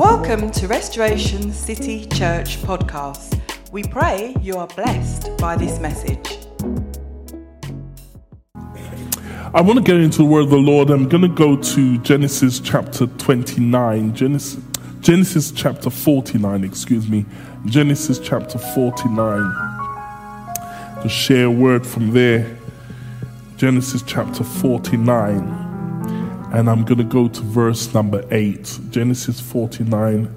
Welcome to Restoration City Church podcast. We pray you are blessed by this message. I want to get into the word of the Lord. I'm going to go to Genesis chapter 29, Genesis, Genesis chapter 49, excuse me, Genesis chapter 49. To share a word from there, Genesis chapter 49 and I'm going to go to verse number 8. Genesis 49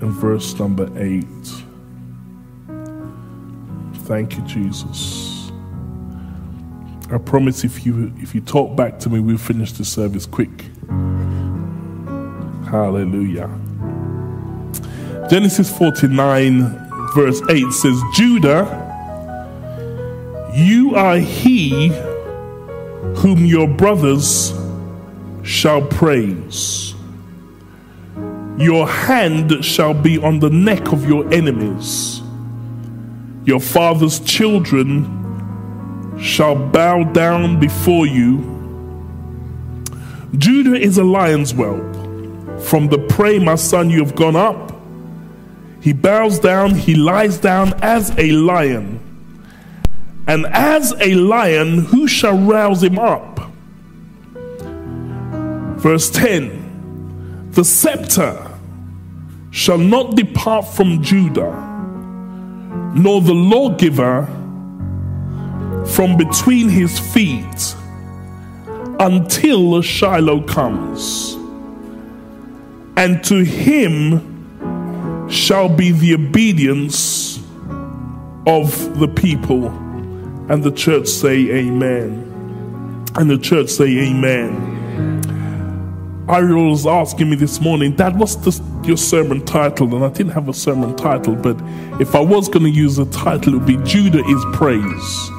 and verse number 8. Thank you, Jesus. I promise if you if you talk back to me, we'll finish the service quick. Hallelujah. Genesis 49, verse 8 says, Judah, you are he whom your brothers shall praise. Your hand shall be on the neck of your enemies. Your father's children shall bow down before you. Judah is a lion's whelp. From the prey, my son, you have gone up. He bows down, he lies down as a lion. And as a lion, who shall rouse him up? Verse 10 The scepter shall not depart from Judah, nor the lawgiver from between his feet until Shiloh comes. And to him shall be the obedience of the people. And the church say, Amen. And the church say, Amen. Ariel was asking me this morning, Dad, what's the, your sermon title? And I didn't have a sermon title, but if I was going to use a title, it would be Judah is Praise.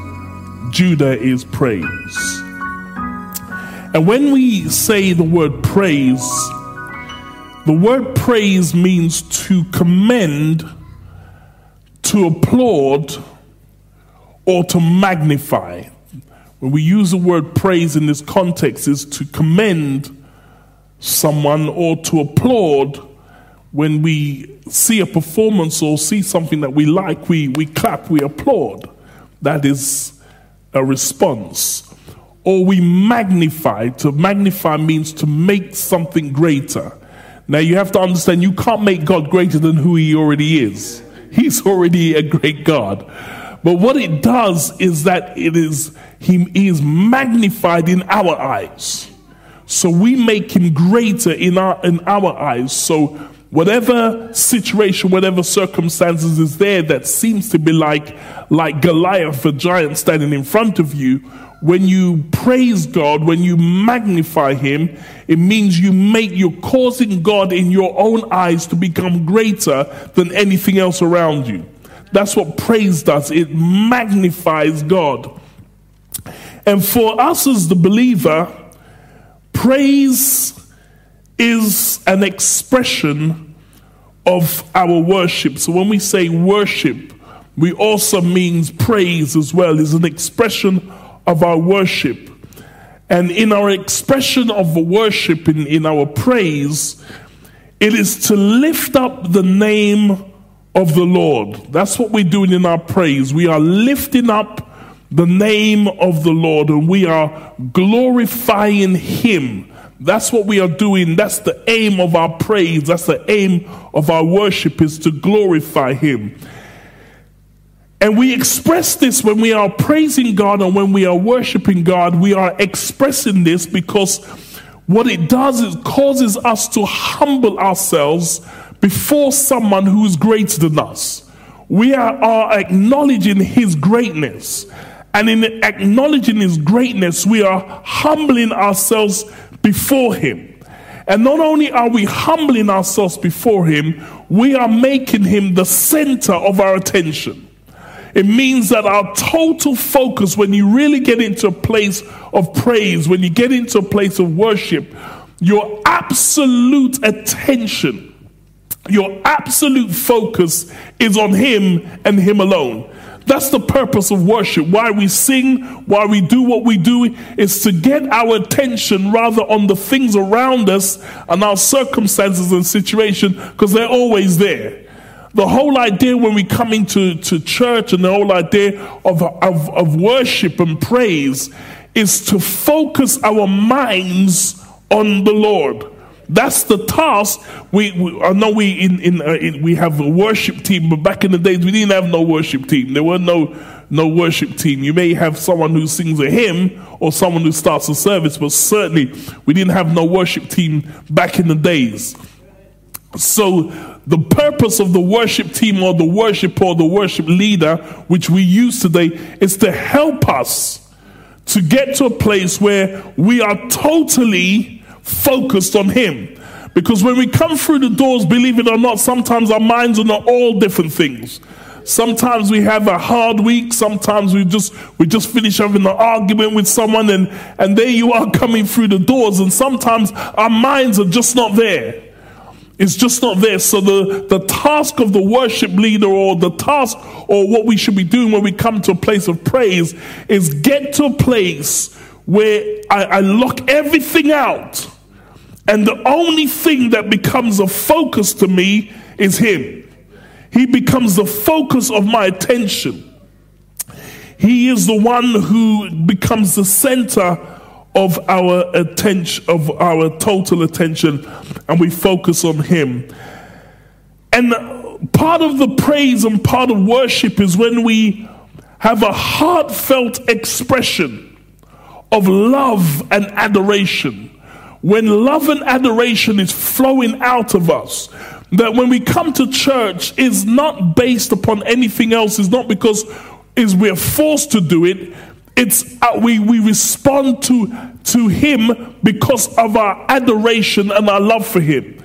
Judah is Praise. And when we say the word praise, the word praise means to commend, to applaud, or to magnify. When we use the word praise in this context, is to commend someone or to applaud when we see a performance or see something that we like, we, we clap, we applaud. That is a response. Or we magnify. To magnify means to make something greater. Now you have to understand you can't make God greater than who he already is. He's already a great God. But what it does is that it is he, he is magnified in our eyes. So we make him greater in our, in our eyes. So whatever situation, whatever circumstances is there that seems to be like, like Goliath, a giant standing in front of you, when you praise God, when you magnify Him, it means you make, you're causing God in your own eyes to become greater than anything else around you. That's what praise does. It magnifies God. And for us as the believer, Praise is an expression of our worship. So when we say worship, we also means praise as well, is an expression of our worship. And in our expression of worship, in, in our praise, it is to lift up the name of the Lord. That's what we're doing in our praise. We are lifting up the name of the Lord and we are glorifying Him. That's what we are doing. That's the aim of our praise. That's the aim of our worship is to glorify Him. And we express this when we are praising God and when we are worshiping God. We are expressing this because what it does is causes us to humble ourselves before someone who is greater than us. We are, are acknowledging His greatness. And in acknowledging his greatness, we are humbling ourselves before him. And not only are we humbling ourselves before him, we are making him the center of our attention. It means that our total focus, when you really get into a place of praise, when you get into a place of worship, your absolute attention, your absolute focus is on Him and Him alone. That's the purpose of worship. Why we sing, why we do what we do, is to get our attention rather on the things around us and our circumstances and situation, because they're always there. The whole idea when we come into to church and the whole idea of, of, of worship and praise is to focus our minds on the Lord. That's the task. We, we I know we in, in, uh, in, we have a worship team, but back in the days we didn't have no worship team. There were no no worship team. You may have someone who sings a hymn or someone who starts a service, but certainly we didn't have no worship team back in the days. So the purpose of the worship team or the worship or the worship leader, which we use today, is to help us to get to a place where we are totally focused on Him. Because when we come through the doors, believe it or not, sometimes our minds are not all different things. Sometimes we have a hard week. Sometimes we just we just finish having an argument with someone, and and there you are coming through the doors. And sometimes our minds are just not there. It's just not there. So the the task of the worship leader, or the task, or what we should be doing when we come to a place of praise, is get to a place where I, I lock everything out and the only thing that becomes a focus to me is Him. He becomes the focus of my attention. He is the one who becomes the center of our attention, of our total attention, and we focus on Him. And part of the praise and part of worship is when we have a heartfelt expression of love and adoration when love and adoration is flowing out of us, that when we come to church is not based upon anything else, is not because is we're forced to do it. It's uh, we, we respond to, to him because of our adoration and our love for him.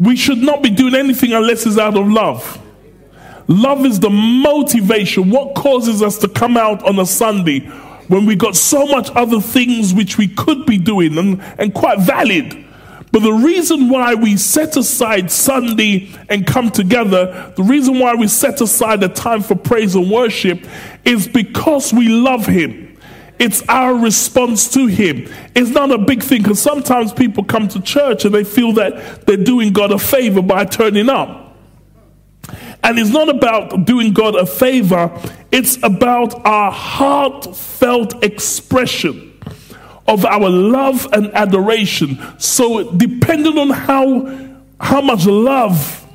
We should not be doing anything unless it's out of love. Love is the motivation. What causes us to come out on a Sunday when we got so much other things which we could be doing and, and quite valid. But the reason why we set aside Sunday and come together, the reason why we set aside a time for praise and worship is because we love Him. It's our response to Him. It's not a big thing because sometimes people come to church and they feel that they're doing God a favor by turning up. And it's not about doing God a favor, it's about our heartfelt expression of our love and adoration. So, depending on how, how much love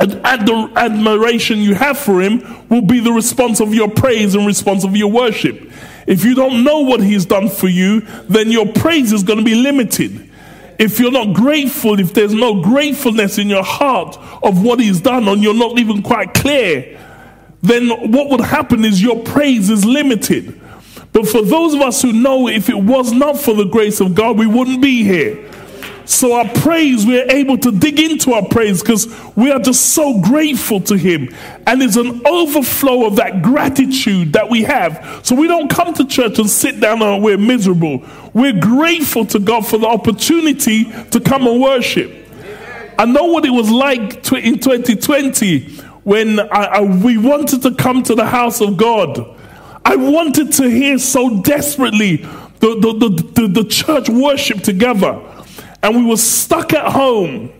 and ador- admiration you have for Him, will be the response of your praise and response of your worship. If you don't know what He's done for you, then your praise is going to be limited if you're not grateful, if there's no gratefulness in your heart of what He's done, and you're not even quite clear, then what would happen is your praise is limited. But for those of us who know if it was not for the grace of God, we wouldn't be here. So our praise, we're able to dig into our praise because we are just so grateful to Him. And it's an overflow of that gratitude that we have. So we don't come to church and sit down and we're miserable. We're grateful to God for the opportunity to come and worship. I know what it was like in 2020 when I, I, we wanted to come to the house of God. I wanted to hear so desperately the, the, the, the, the church worship together and we were stuck at home.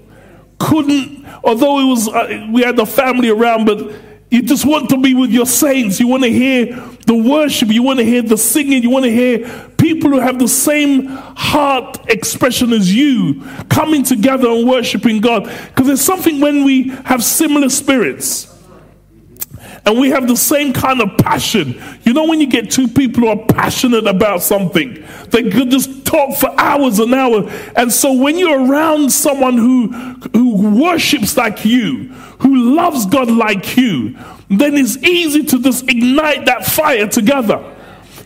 Couldn't, although it was, uh, we had the family around, but you just want to be with your saints. You want to hear the worship. You want to hear the singing. You want to hear people who have the same heart expression as you coming together and worshiping God. Because there's something when we have similar spirits and we have the same kind of passion. You know, when you get two people who are passionate about something, they could just talk for hours and hours. And so when you're around someone who, who worships like you, who loves God like you, then it's easy to just ignite that fire together.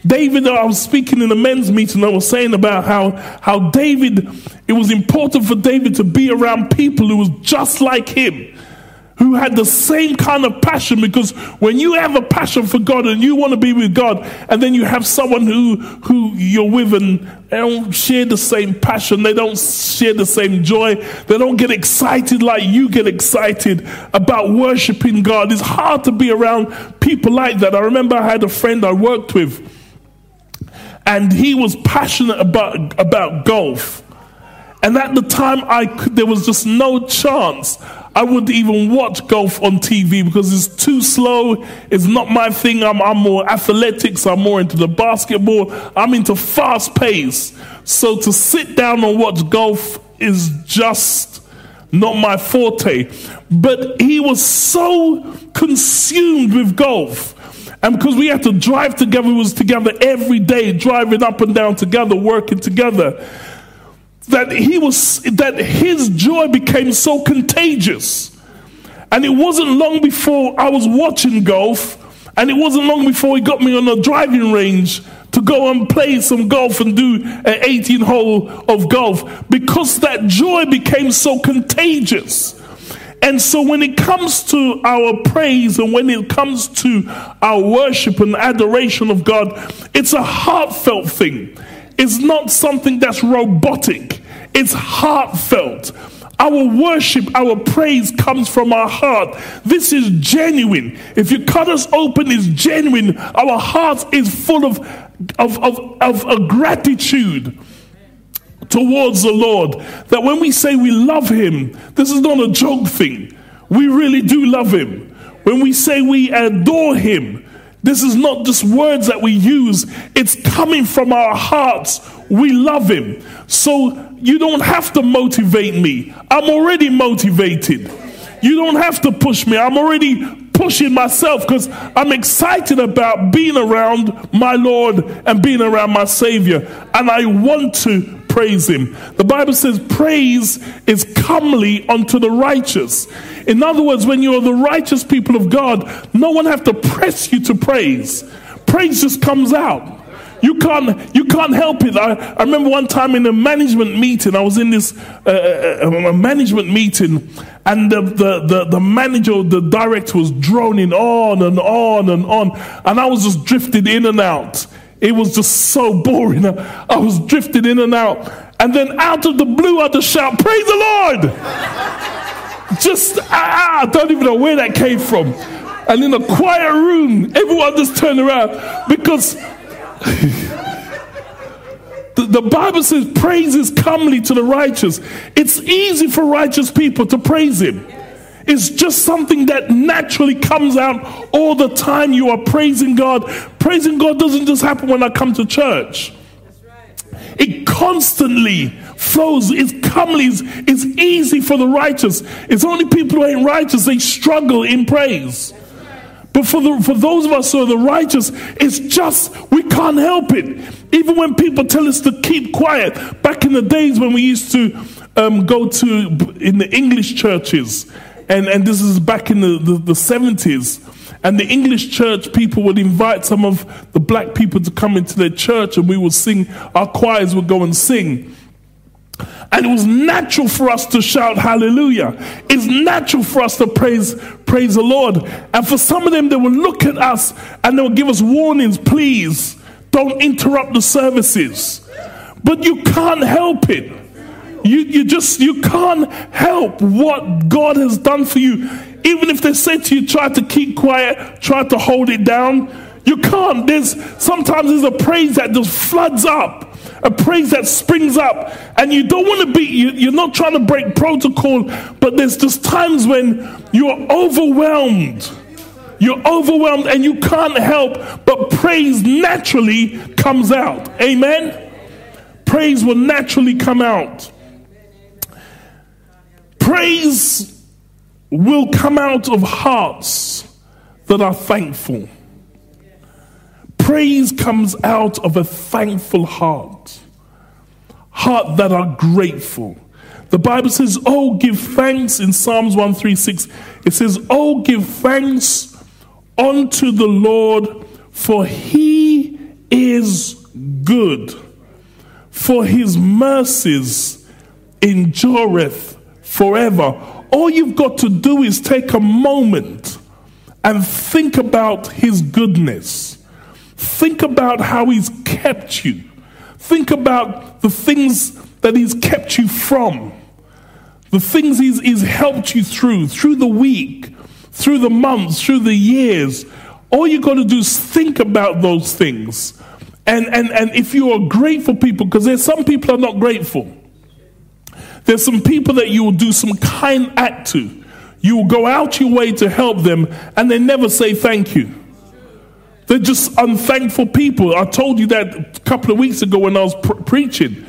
David, I was speaking in a men's meeting, I was saying about how, how David, it was important for David to be around people who was just like him who had the same kind of passion because when you have a passion for God and you want to be with God, and then you have someone who, who you're with and they don't share the same passion, they don't share the same joy, they don't get excited like you get excited about worshiping God. It's hard to be around people like that. I remember I had a friend I worked with, and he was passionate about, about golf. And at the time, I could, there was just no chance I wouldn't even watch golf on TV because it's too slow. It's not my thing. I'm, I'm more athletics. I'm more into the basketball. I'm into fast pace. So to sit down and watch golf is just not my forte. But he was so consumed with golf. And because we had to drive together, we was together every day, driving up and down together, working together that he was that his joy became so contagious. And it wasn't long before I was watching golf, and it wasn't long before he got me on a driving range to go and play some golf and do an 18 hole of golf because that joy became so contagious. And so, when it comes to our praise and when it comes to our worship and adoration of God, it's a heartfelt thing. It's not something that's robotic, it's heartfelt. Our worship, our praise comes from our heart. This is genuine. If you cut us open, it's genuine. Our heart is full of, of, of, of a gratitude towards the Lord. That when we say we love Him, this is not a joke thing. We really do love Him. When we say we adore Him, this is not just words that we use, it's coming from our hearts. We love Him. So you don't have to motivate me. I'm already motivated. You don't have to push me. I'm already pushing myself because I'm excited about being around my Lord and being around my Savior. And I want to praise Him. The Bible says praise is comely unto the righteous. In other words, when you're the righteous people of God, no one have to press you to praise. Praise just comes out. You can't, you can't help it. I, I remember one time in a management meeting, I was in this uh, uh, uh, a management meeting, and the, the, the, the manager, the director was droning on and on and on, and I was just drifting in and out. It was just so boring. I was drifting in and out. And then out of the blue, I just shout, Praise the Lord! just, ah, I don't even know where that came from. And in a quiet room, everyone just turned around because the Bible says praise is comely to the righteous. It's easy for righteous people to praise Him. It's just something that naturally comes out all the time. You are praising God. Praising God doesn't just happen when I come to church. It constantly flows. It's comely. It's, it's easy for the righteous. It's only people who ain't righteous, they struggle in praise. But for, the, for those of us who are the righteous, it's just, we can't help it. Even when people tell us to keep quiet, back in the days when we used to um, go to, in the English churches, and, and this is back in the, the, the 70s, and the English church people would invite some of the black people to come into their church, and we would sing, our choirs would go and sing. And it was natural for us to shout hallelujah. It's natural for us to praise, praise the Lord. And for some of them, they will look at us and they will give us warnings, please don't interrupt the services. But you can't help it. You, you just you can't help what God has done for you. Even if they say to you, try to keep quiet, try to hold it down, you can't. There's sometimes there's a praise that just floods up a praise that springs up, and you don't want to be, you, are not trying to break protocol, but there's just times when you're overwhelmed. You're overwhelmed and you can't help but praise naturally comes out. Amen? Praise will naturally come out. Praise will come out of hearts that are thankful. Praise comes out of a thankful heart, heart that are grateful. The Bible says, Oh, give thanks in Psalms 136. It says, Oh, give thanks unto the Lord, for he is good, for his mercies endureth forever. All you've got to do is take a moment and think about his goodness. Think about how he's kept you. Think about the things that he's kept you from, the things he's, he's helped you through, through the week, through the months, through the years. All you've got to do is think about those things. And, and, and if you are grateful people, because there's some people are not grateful. There's some people that you will do some kind act to. You will go out your way to help them, and they never say thank you. They're just unthankful people. I told you that a couple of weeks ago when I was pr- preaching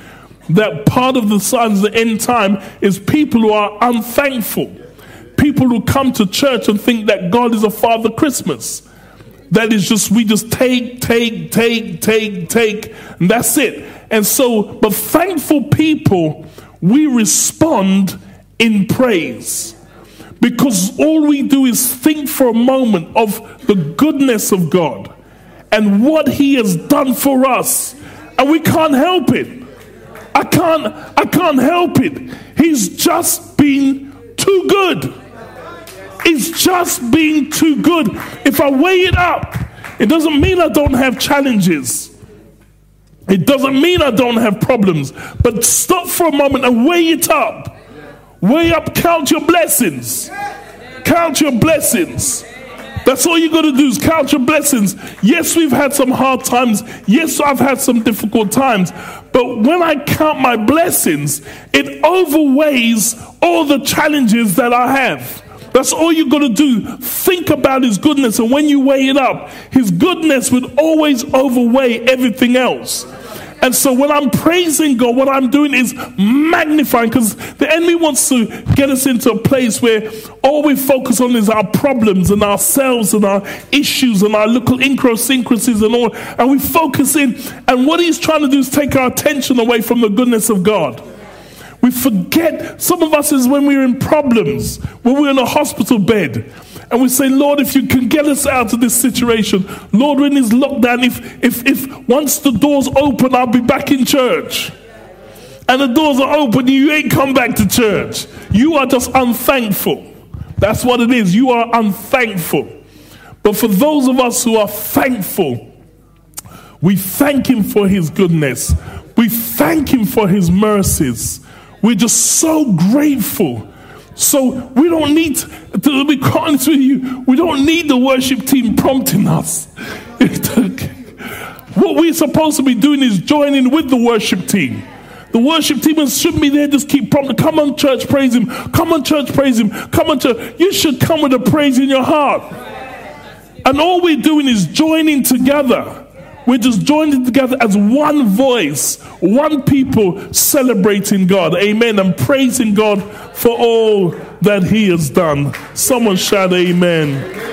that part of the signs of the end time is people who are unthankful. People who come to church and think that God is a Father Christmas. That is just, we just take, take, take, take, take, and that's it. And so, but thankful people, we respond in praise. Because all we do is think for a moment of the goodness of God and what He has done for us. And we can't help it. I can't, I can't help it. He's just been too good. It's just been too good. If I weigh it up, it doesn't mean I don't have challenges. It doesn't mean I don't have problems. But stop for a moment and weigh it up. Weigh up, count your blessings. Count your blessings. That's all you got to do is count your blessings. Yes, we've had some hard times. Yes, I've had some difficult times. But when I count my blessings, it overweighs all the challenges that I have. That's all you've got to do. Think about His goodness. And when you weigh it up, His goodness would always overweigh everything else. And so when I'm praising God, what I'm doing is magnifying because the enemy wants to get us into a place where all we focus on is our problems and ourselves and our issues and our little idiosyncrasies and all. And we focus in. And what he's trying to do is take our attention away from the goodness of God. We forget, some of us is when we're in problems, when we're in a hospital bed, and we say, Lord, if you can get us out of this situation, Lord, when this lockdown, if, if, if once the doors open, I'll be back in church. And the doors are open, you ain't come back to church. You are just unthankful. That's what it is. You are unthankful. But for those of us who are thankful, we thank Him for His goodness. We thank Him for His mercies. We're just so grateful so we don't need, to be honest with you, we don't need the worship team prompting us. what we're supposed to be doing is joining with the worship team. The worship team shouldn't be there, just keep prompting. Come on, church, praise him. Come on, church, praise him. Come on, church. You should come with a praise in your heart. And all we're doing is joining together. We're just joined together as one voice, one people celebrating God. Amen. And praising God for all that He has done. Someone shout, Amen.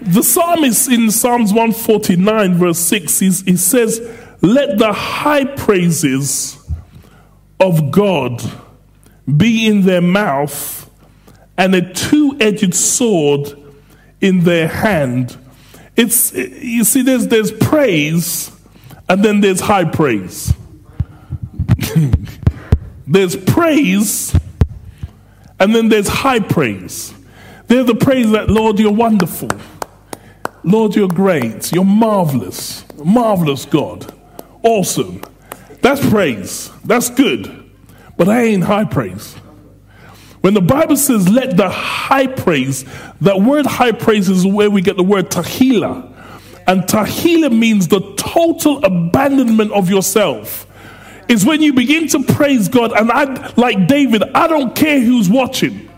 The psalmist in Psalms 149, verse 6, he says, Let the high praises of God be in their mouth and a two edged sword in their hand it's you see, there's there's praise, and then there's high praise. there's praise, and then there's high praise. There's the praise that Lord, you're wonderful. Lord, you're great. You're marvelous. Marvelous God. Awesome. That's praise. That's good. But I ain't high praise. When the Bible says, let the high praise, that word high praise is where we get the word tahila. And tahila means the total abandonment of yourself. Is when you begin to praise God, and I, like David, I don't care who's watching.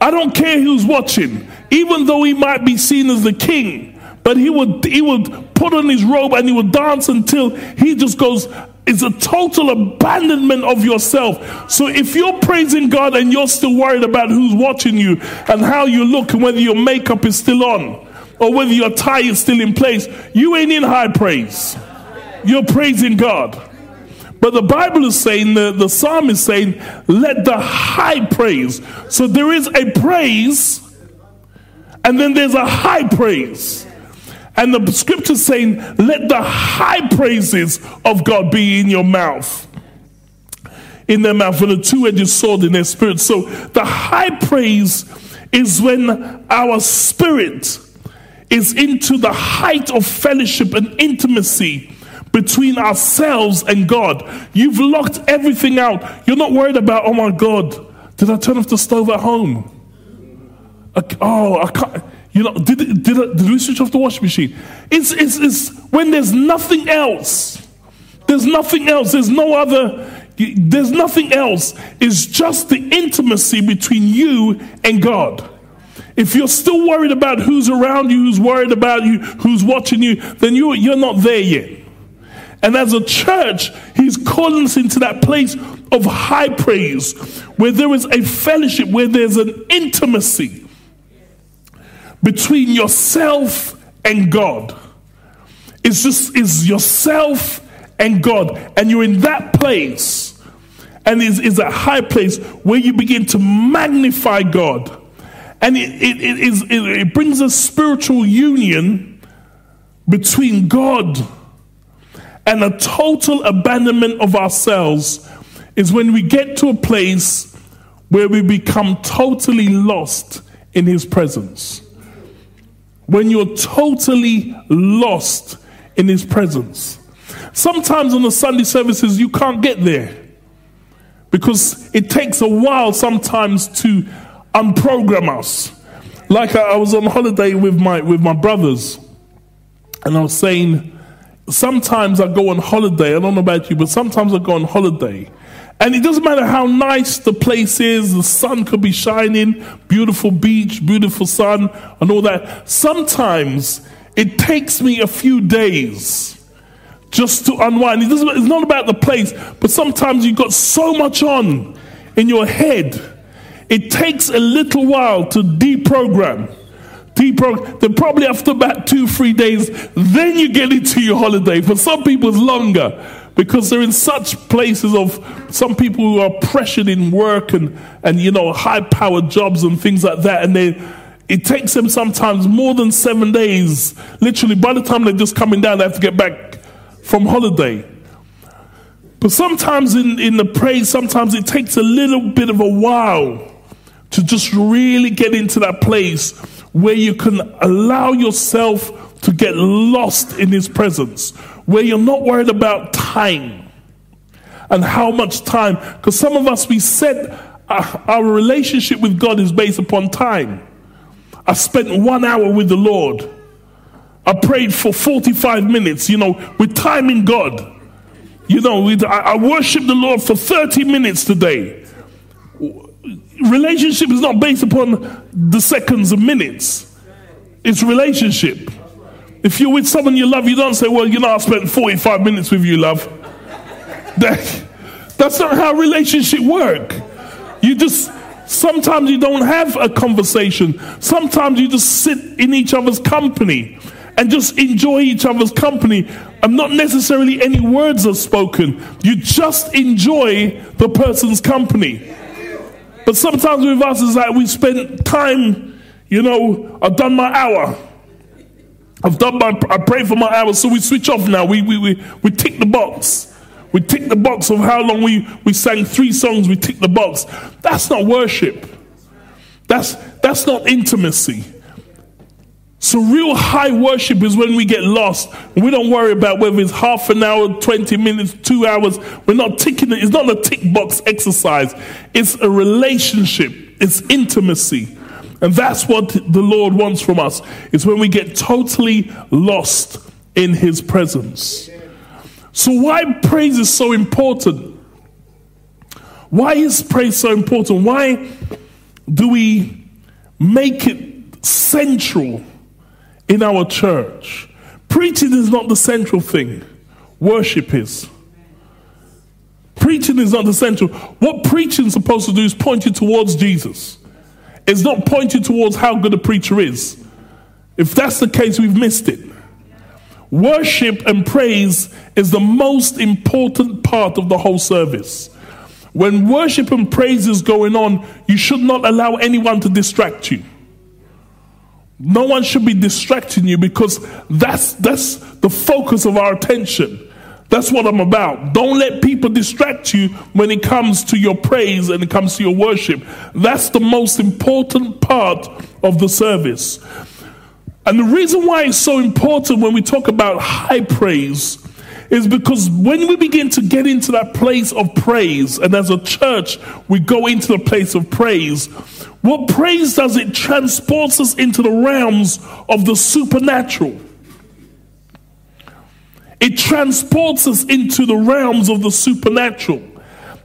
I don't care who's watching, even though he might be seen as the king. But he would he would put on his robe and he would dance until he just goes, it's a total abandonment of yourself. So if you're praising God and you're still worried about who's watching you and how you look and whether your makeup is still on or whether your tie is still in place, you ain't in high praise. You're praising God. But the Bible is saying, the, the psalm is saying, let the high praise. So there is a praise and then there's a high praise. And the scripture saying, let the high praises of God be in your mouth. in their mouth and a two edged sword in their spirit. So the high praise is when our spirit is into the height of fellowship and intimacy between ourselves and God. You've locked everything out. You're not worried about, oh my God, did I turn off the stove at home? Uh, oh, I can't. You know, did, did, did we switch off the washing machine? It's, it's, it's when there's nothing else. There's nothing else. There's no other. There's nothing else. It's just the intimacy between you and God. If you're still worried about who's around you, who's worried about you, who's watching you, then you, you're not there yet. And as a church, He's calling us into that place of high praise where there is a fellowship, where there's an intimacy between yourself and God. It's just is yourself and God, and you're in that place, and is is a high place where you begin to magnify God, and it, it, it, is, it, it brings a spiritual union between God and a total abandonment of ourselves is when we get to a place where we become totally lost in His presence when you're totally lost in His presence. Sometimes on the Sunday services, you can't get there because it takes a while sometimes to unprogram us. Like I, was on holiday with my, with my brothers, and I was saying, sometimes I go on holiday. I don't know about you, but sometimes I go on holiday and it doesn't matter how nice the place is, the sun could be shining, beautiful beach, beautiful sun, and all that. Sometimes it takes me a few days just to unwind. It doesn't, it's not about the place, but sometimes you've got so much on in your head. It takes a little while to deprogram. Deprogram. Then probably after about two, three days, then you get into your holiday. For some people, it's longer because they're in such places of some people who are pressured in work and, and you know, high powered jobs and things like that. And they, it takes them sometimes more than seven days. Literally, by the time they're just coming down, they have to get back from holiday. But sometimes in, in the praise, sometimes it takes a little bit of a while to just really get into that place where you can allow yourself to get lost in His presence, where you're not worried about time and how much time. Because some of us, we said our, our relationship with God is based upon time. I spent one hour with the Lord. I prayed for 45 minutes, you know, with time in God. You know, I, I worshiped the Lord for 30 minutes today. Relationship is not based upon the seconds and minutes, it's relationship. If you're with someone you love, you don't say, Well, you know, I spent 45 minutes with you, love. That, that's not how relationship work. You just sometimes you don't have a conversation. Sometimes you just sit in each other's company and just enjoy each other's company. And not necessarily any words are spoken. You just enjoy the person's company. But sometimes with us, it's like we spend time, you know, I've done my hour. I've done my, I pray for my hours, so we switch off now. We, we, we, we tick the box. We tick the box of how long we, we sang three songs, we tick the box. That's not worship. That's, that's not intimacy. So, real high worship is when we get lost. We don't worry about whether it's half an hour, 20 minutes, two hours. We're not ticking it. It's not a tick box exercise, it's a relationship, it's intimacy. And that's what the Lord wants from us. It's when we get totally lost in his presence. So why praise is so important? Why is praise so important? Why do we make it central in our church? Preaching is not the central thing. Worship is. Preaching is not the central. What preaching is supposed to do is point you towards Jesus. It's not pointing towards how good a preacher is. If that's the case, we've missed it. Worship and praise is the most important part of the whole service. When worship and praise is going on, you should not allow anyone to distract you. No one should be distracting you because that's, that's the focus of our attention. That's what I'm about. Don't let people distract you when it comes to your praise and it comes to your worship. That's the most important part of the service. And the reason why it's so important when we talk about high praise is because when we begin to get into that place of praise, and as a church, we go into the place of praise, what praise does? It transports us into the realms of the supernatural. It transports us into the realms of the supernatural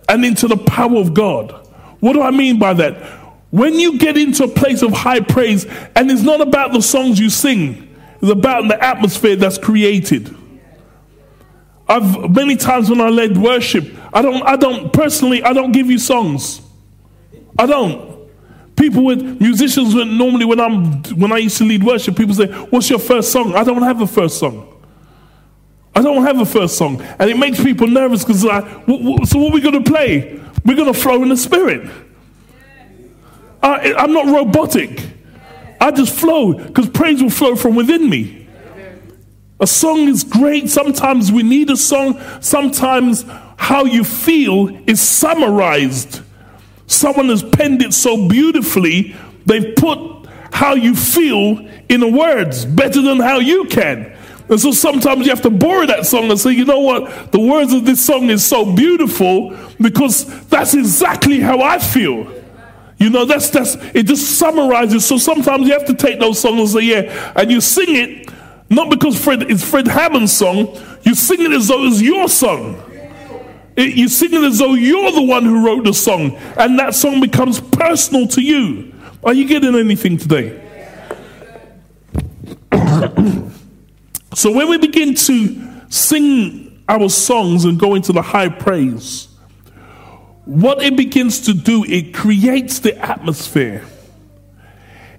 and into the power of God. What do I mean by that? When you get into a place of high praise, and it's not about the songs you sing, it's about the atmosphere that's created. I've many times when I led worship, I don't, I don't personally, I don't give you songs. I don't. People with musicians normally when I'm when I used to lead worship, people say, "What's your first song?" I don't have a first song. I don't have a first song, and it makes people nervous because like, so what are we going to play? We're going to flow in the spirit. I, I'm not robotic. I just flow because praise will flow from within me. A song is great. Sometimes we need a song. Sometimes how you feel is summarized. Someone has penned it so beautifully, they've put how you feel in the words better than how you can. And so sometimes you have to borrow that song and say, you know what? The words of this song is so beautiful because that's exactly how I feel. You know, that's that's it just summarizes. So sometimes you have to take those songs and say, yeah, and you sing it not because Fred it's Fred Hammond's song, you sing it as though it's your song. It, you sing it as though you're the one who wrote the song, and that song becomes personal to you. Are you getting anything today? So when we begin to sing our songs and go into the high praise, what it begins to do, it creates the atmosphere.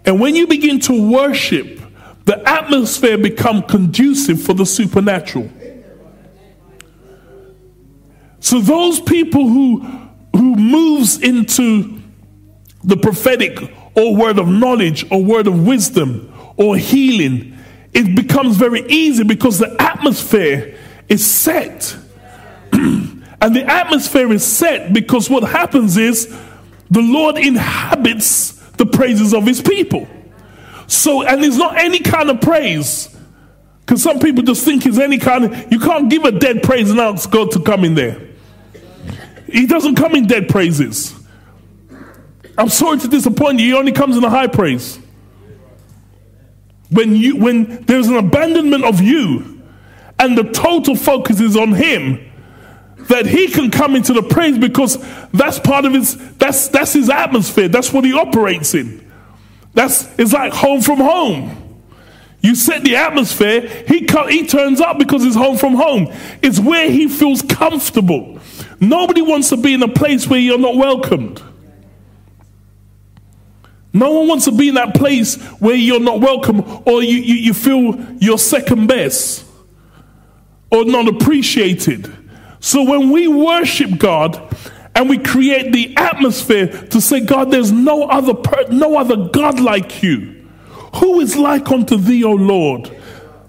And when you begin to worship, the atmosphere become conducive for the supernatural. So those people who who moves into the prophetic or word of knowledge or word of wisdom or healing it becomes very easy because the atmosphere is set. and the atmosphere is set because what happens is the Lord inhabits the praises of his people. So, and it's not any kind of praise. Because some people just think it's any kind of, you can't give a dead praise and ask God to come in there. He doesn't come in dead praises. I'm sorry to disappoint you, he only comes in a high praise when you when there's an abandonment of you and the total focus is on him that he can come into the praise because that's part of his that's that's his atmosphere. That's what he operates in. That's it's like home from home. You set the atmosphere he he turns up because it's home from home. It's where he feels comfortable. Nobody wants to be in a place where you're not welcomed no one wants to be in that place where you're not welcome or you, you, you feel you're second best or not appreciated. So when we worship God and we create the atmosphere to say, God, there's no other per- no other God like you. Who is like unto thee, O Lord?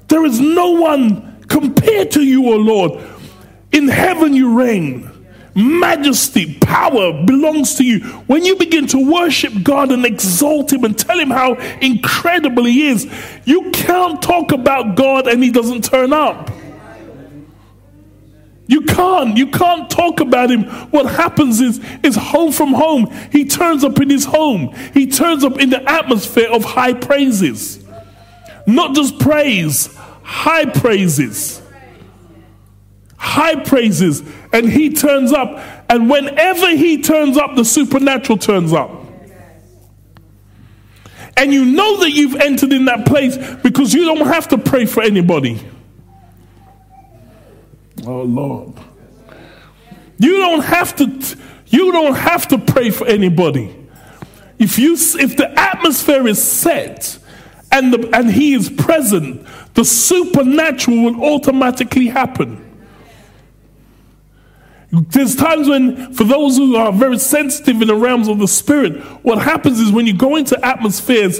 There is no one compared to you, O Lord. In heaven you reign majesty, power belongs to you. When you begin to worship God and exalt Him and tell Him how incredible He is, you can't talk about God and He doesn't turn up. You can't. You can't talk about him. What happens is, is home from home. He turns up in his home. He turns up in the atmosphere of high praises. Not just praise, high praises high praises, and he turns up. And whenever he turns up, the supernatural turns up. And you know that you've entered in that place because you don't have to pray for anybody. Oh Lord. You don't have to you don't have to pray for anybody. If you if the atmosphere is set and the, and he is present, the supernatural will automatically happen. There's times when, for those who are very sensitive in the realms of the spirit, what happens is when you go into atmospheres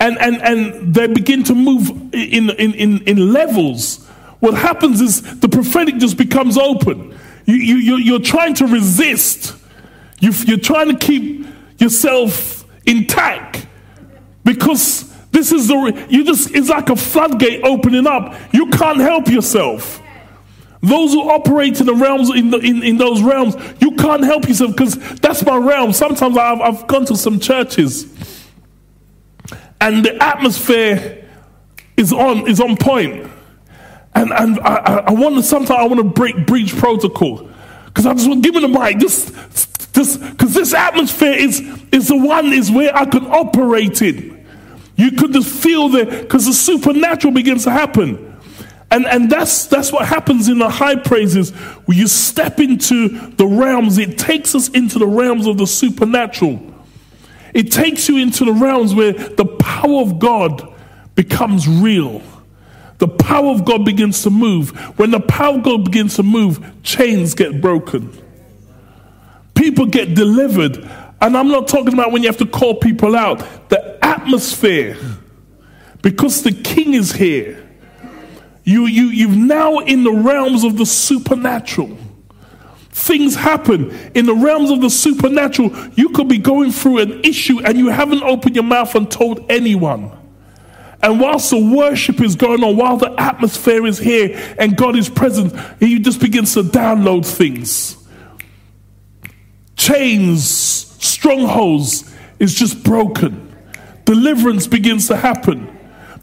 and, and, and they begin to move in, in, in, in levels, What happens is the prophetic just becomes open. You, you, you're trying to resist, you, you're trying to keep yourself intact because this is the, you just, it's like a floodgate opening up. You can't help yourself. Those who operate in the realms, in, the, in, in those realms, you can't help yourself because that's my realm. Sometimes I've, I've gone to some churches and the atmosphere is on, is on point. And, and I, I want to, sometimes I want to break, breach protocol because I just want to give me the mic, just, just, because this atmosphere is, is the one is where I can operate in. You could just feel the, because the supernatural begins to happen. And, and that's, that's what happens in the high praises. When you step into the realms, it takes us into the realms of the supernatural. It takes you into the realms where the power of God becomes real. The power of God begins to move. When the power of God begins to move, chains get broken. People get delivered. And I'm not talking about when you have to call people out. The atmosphere, because the king is here you, you, you've now in the realms of the supernatural. Things happen in the realms of the supernatural. You could be going through an issue and you haven't opened your mouth and told anyone. And whilst the worship is going on, while the atmosphere is here and God is present, He just begins to download things. Chains, strongholds is just broken. Deliverance begins to happen.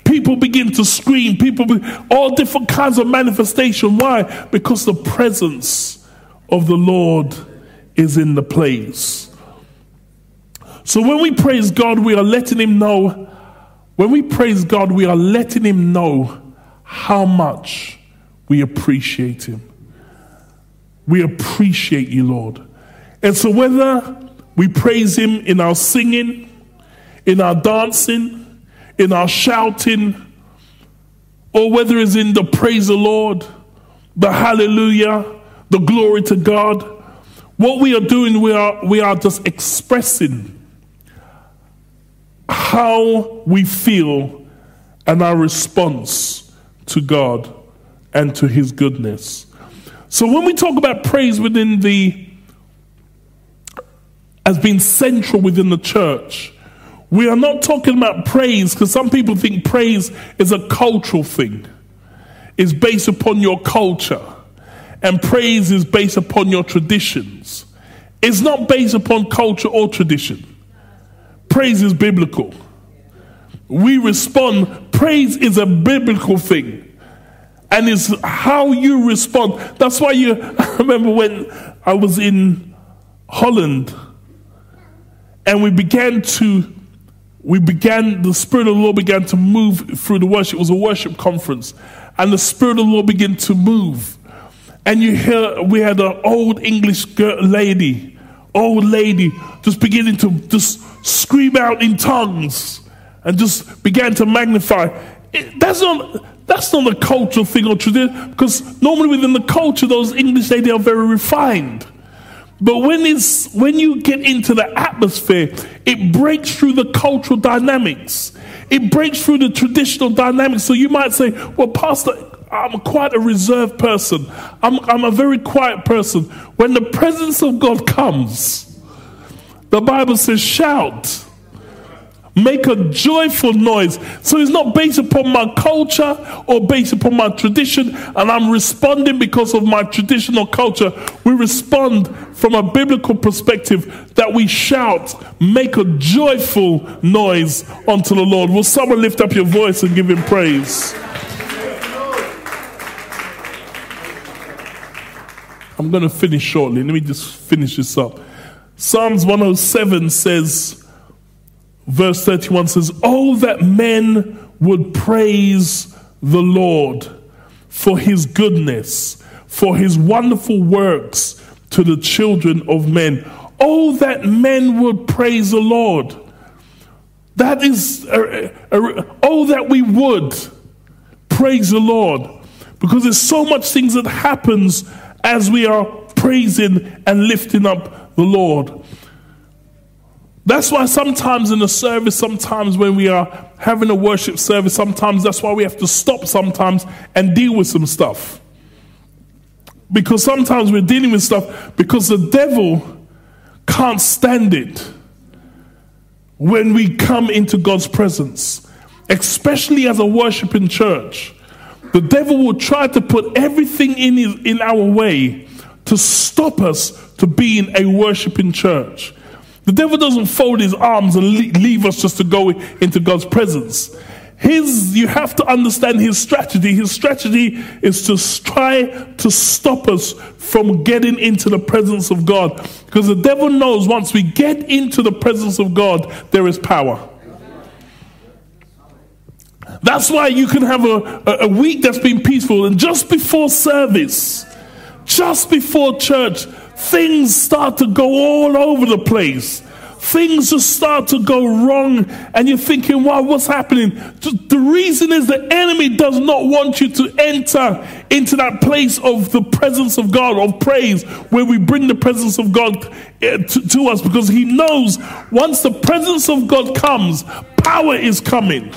People begin to scream. People, be, all different kinds of manifestation. Why? Because the presence of the Lord is in the place. So when we praise God, we are letting Him know. When we praise God, we are letting Him know how much we appreciate Him. We appreciate you, Lord. And so whether we praise Him in our singing, in our dancing, in our shouting, or whether it's in the praise of the Lord, the hallelujah, the glory to God, what we are doing, we are, we are just expressing how we feel and our response to God and to His goodness. So when we talk about praise within the, as being central within the church, we are not talking about praise because some people think praise is a cultural thing. It's based upon your culture. And praise is based upon your traditions. It's not based upon culture or tradition. Praise is biblical. We respond, praise is a biblical thing. And it's how you respond. That's why you, I remember when I was in Holland and we began to we began, the Spirit of the Lord began to move through the worship. It was a worship conference. And the Spirit of the Lord began to move. And you hear, we had an old English lady, old lady, just beginning to just scream out in tongues and just began to magnify. It, that's not. That's not a cultural thing or tradition, because normally within the culture, those English ladies are very refined. But when, it's, when you get into the atmosphere, it breaks through the cultural dynamics. It breaks through the traditional dynamics. So you might say, well, Pastor, I'm quite a reserved person. I'm, I'm a very quiet person. When the presence of God comes, the Bible says, shout make a joyful noise. So it's not based upon my culture or based upon my tradition, and I'm responding because of my traditional culture. We respond from a biblical perspective that we shout, make a joyful noise unto the Lord. Will someone lift up your voice and give him praise? I'm going to finish shortly. Let me just finish this up. Psalms 107 says, verse 31 says, Oh, that men would praise the Lord for his goodness, for his wonderful works to the children of men. Oh, that men would praise the Lord. That is, oh, that we would praise the Lord. Because there's so much things that happens as we are praising and lifting up the Lord. That's why sometimes in the service, sometimes when we are having a worship service, sometimes that's why we have to stop sometimes and deal with some stuff. Because sometimes we're dealing with stuff because the devil can't stand it when we come into God's presence, especially as a worshiping church. The devil will try to put everything in, his, in our way to stop us to being a worshiping church. The devil doesn't fold his arms and leave us just to go into God's presence. His, you have to understand his strategy. His strategy is to try to stop us from getting into the presence of God. Because the devil knows once we get into the presence of God, there is power. That's why you can have a, a week that's been peaceful, and just before service, just before church, things start to go all over the place. Things just start to go wrong, and you're thinking, wow, what's happening? The reason is the enemy does not want you to enter into that place of the presence of God, of praise, where we bring the presence of God eh, to, to us, because he knows once the presence of God comes, power is coming.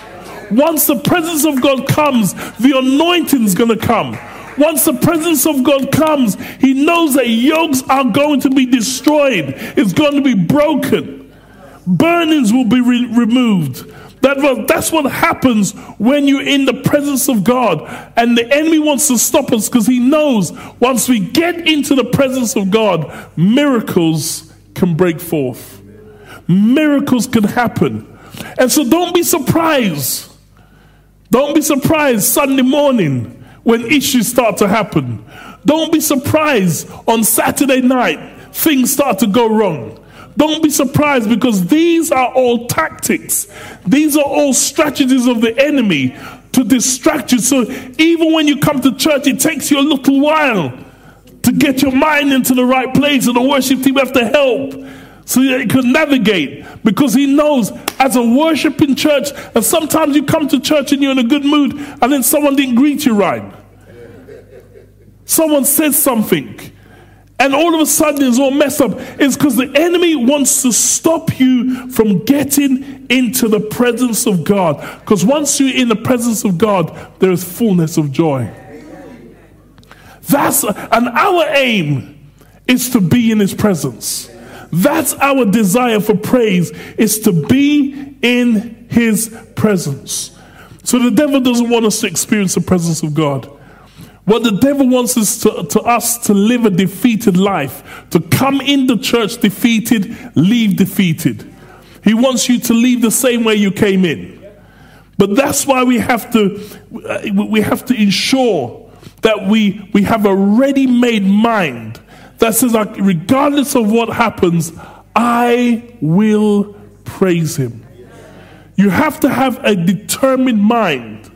Once the presence of God comes, the anointing is going to come. Once the presence of God comes, He knows that yokes are going to be destroyed, it's going to be broken, burnings will be re- removed. That, that's what happens when you're in the presence of God. And the enemy wants to stop us because he knows once we get into the presence of God, miracles can break forth. Miracles can happen. And so don't be surprised. Don't be surprised Sunday morning when issues start to happen. Don't be surprised on Saturday night, things start to go wrong. Don't be surprised because these are all tactics. These are all strategies of the enemy to distract you. So even when you come to church, it takes you a little while to get your mind into the right place, and the worship team have to help so that he can navigate because he knows as a worshiping church, and sometimes you come to church and you're in a good mood, and then someone didn't greet you right. Someone says something, and all of a sudden it's all messed up. It's because the enemy wants to stop you from getting into the presence of God. Because once you're in the presence of God, there is fullness of joy. That's and our aim is to be in his presence. That's our desire for praise is to be in his presence. So the devil doesn't want us to experience the presence of God. What the devil wants is to, to us to live a defeated life, to come in the church defeated, leave defeated. He wants you to leave the same way you came in. But that's why we have to uh, we have to ensure that we we have a ready-made mind that says, regardless of what happens, I will praise him. You have to have a determined mind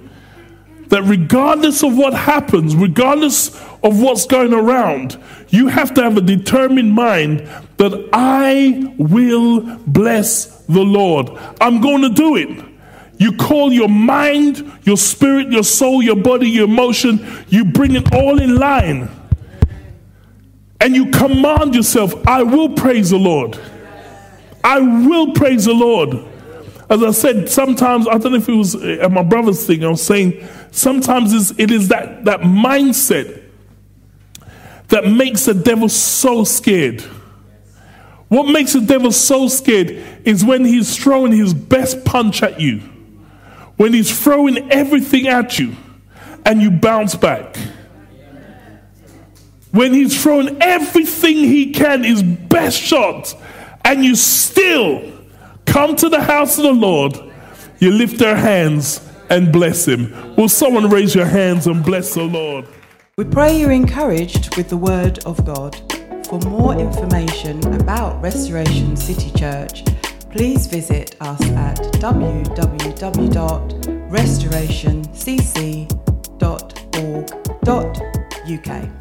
that regardless of what happens, regardless of what's going around, you have to have a determined mind that I will bless the Lord. I'm going to do it. You call your mind, your spirit, your soul, your body, your emotion, you bring it all in line and you command yourself, I will praise the Lord. I will praise the Lord. As I said, sometimes, I don't know if it was uh, my brother's thing, I was saying, sometimes it's, it is that, that mindset that makes the devil so scared. What makes the devil so scared is when he's throwing his best punch at you, when he's throwing everything at you, and you bounce back when he's thrown everything he can, his best shot, and you still come to the house of the Lord, you lift their hands and bless him. Will someone raise your hands and bless the Lord? We pray you're encouraged with the word of God. For more information about Restoration City Church, please visit us at www.restorationcc.org.uk.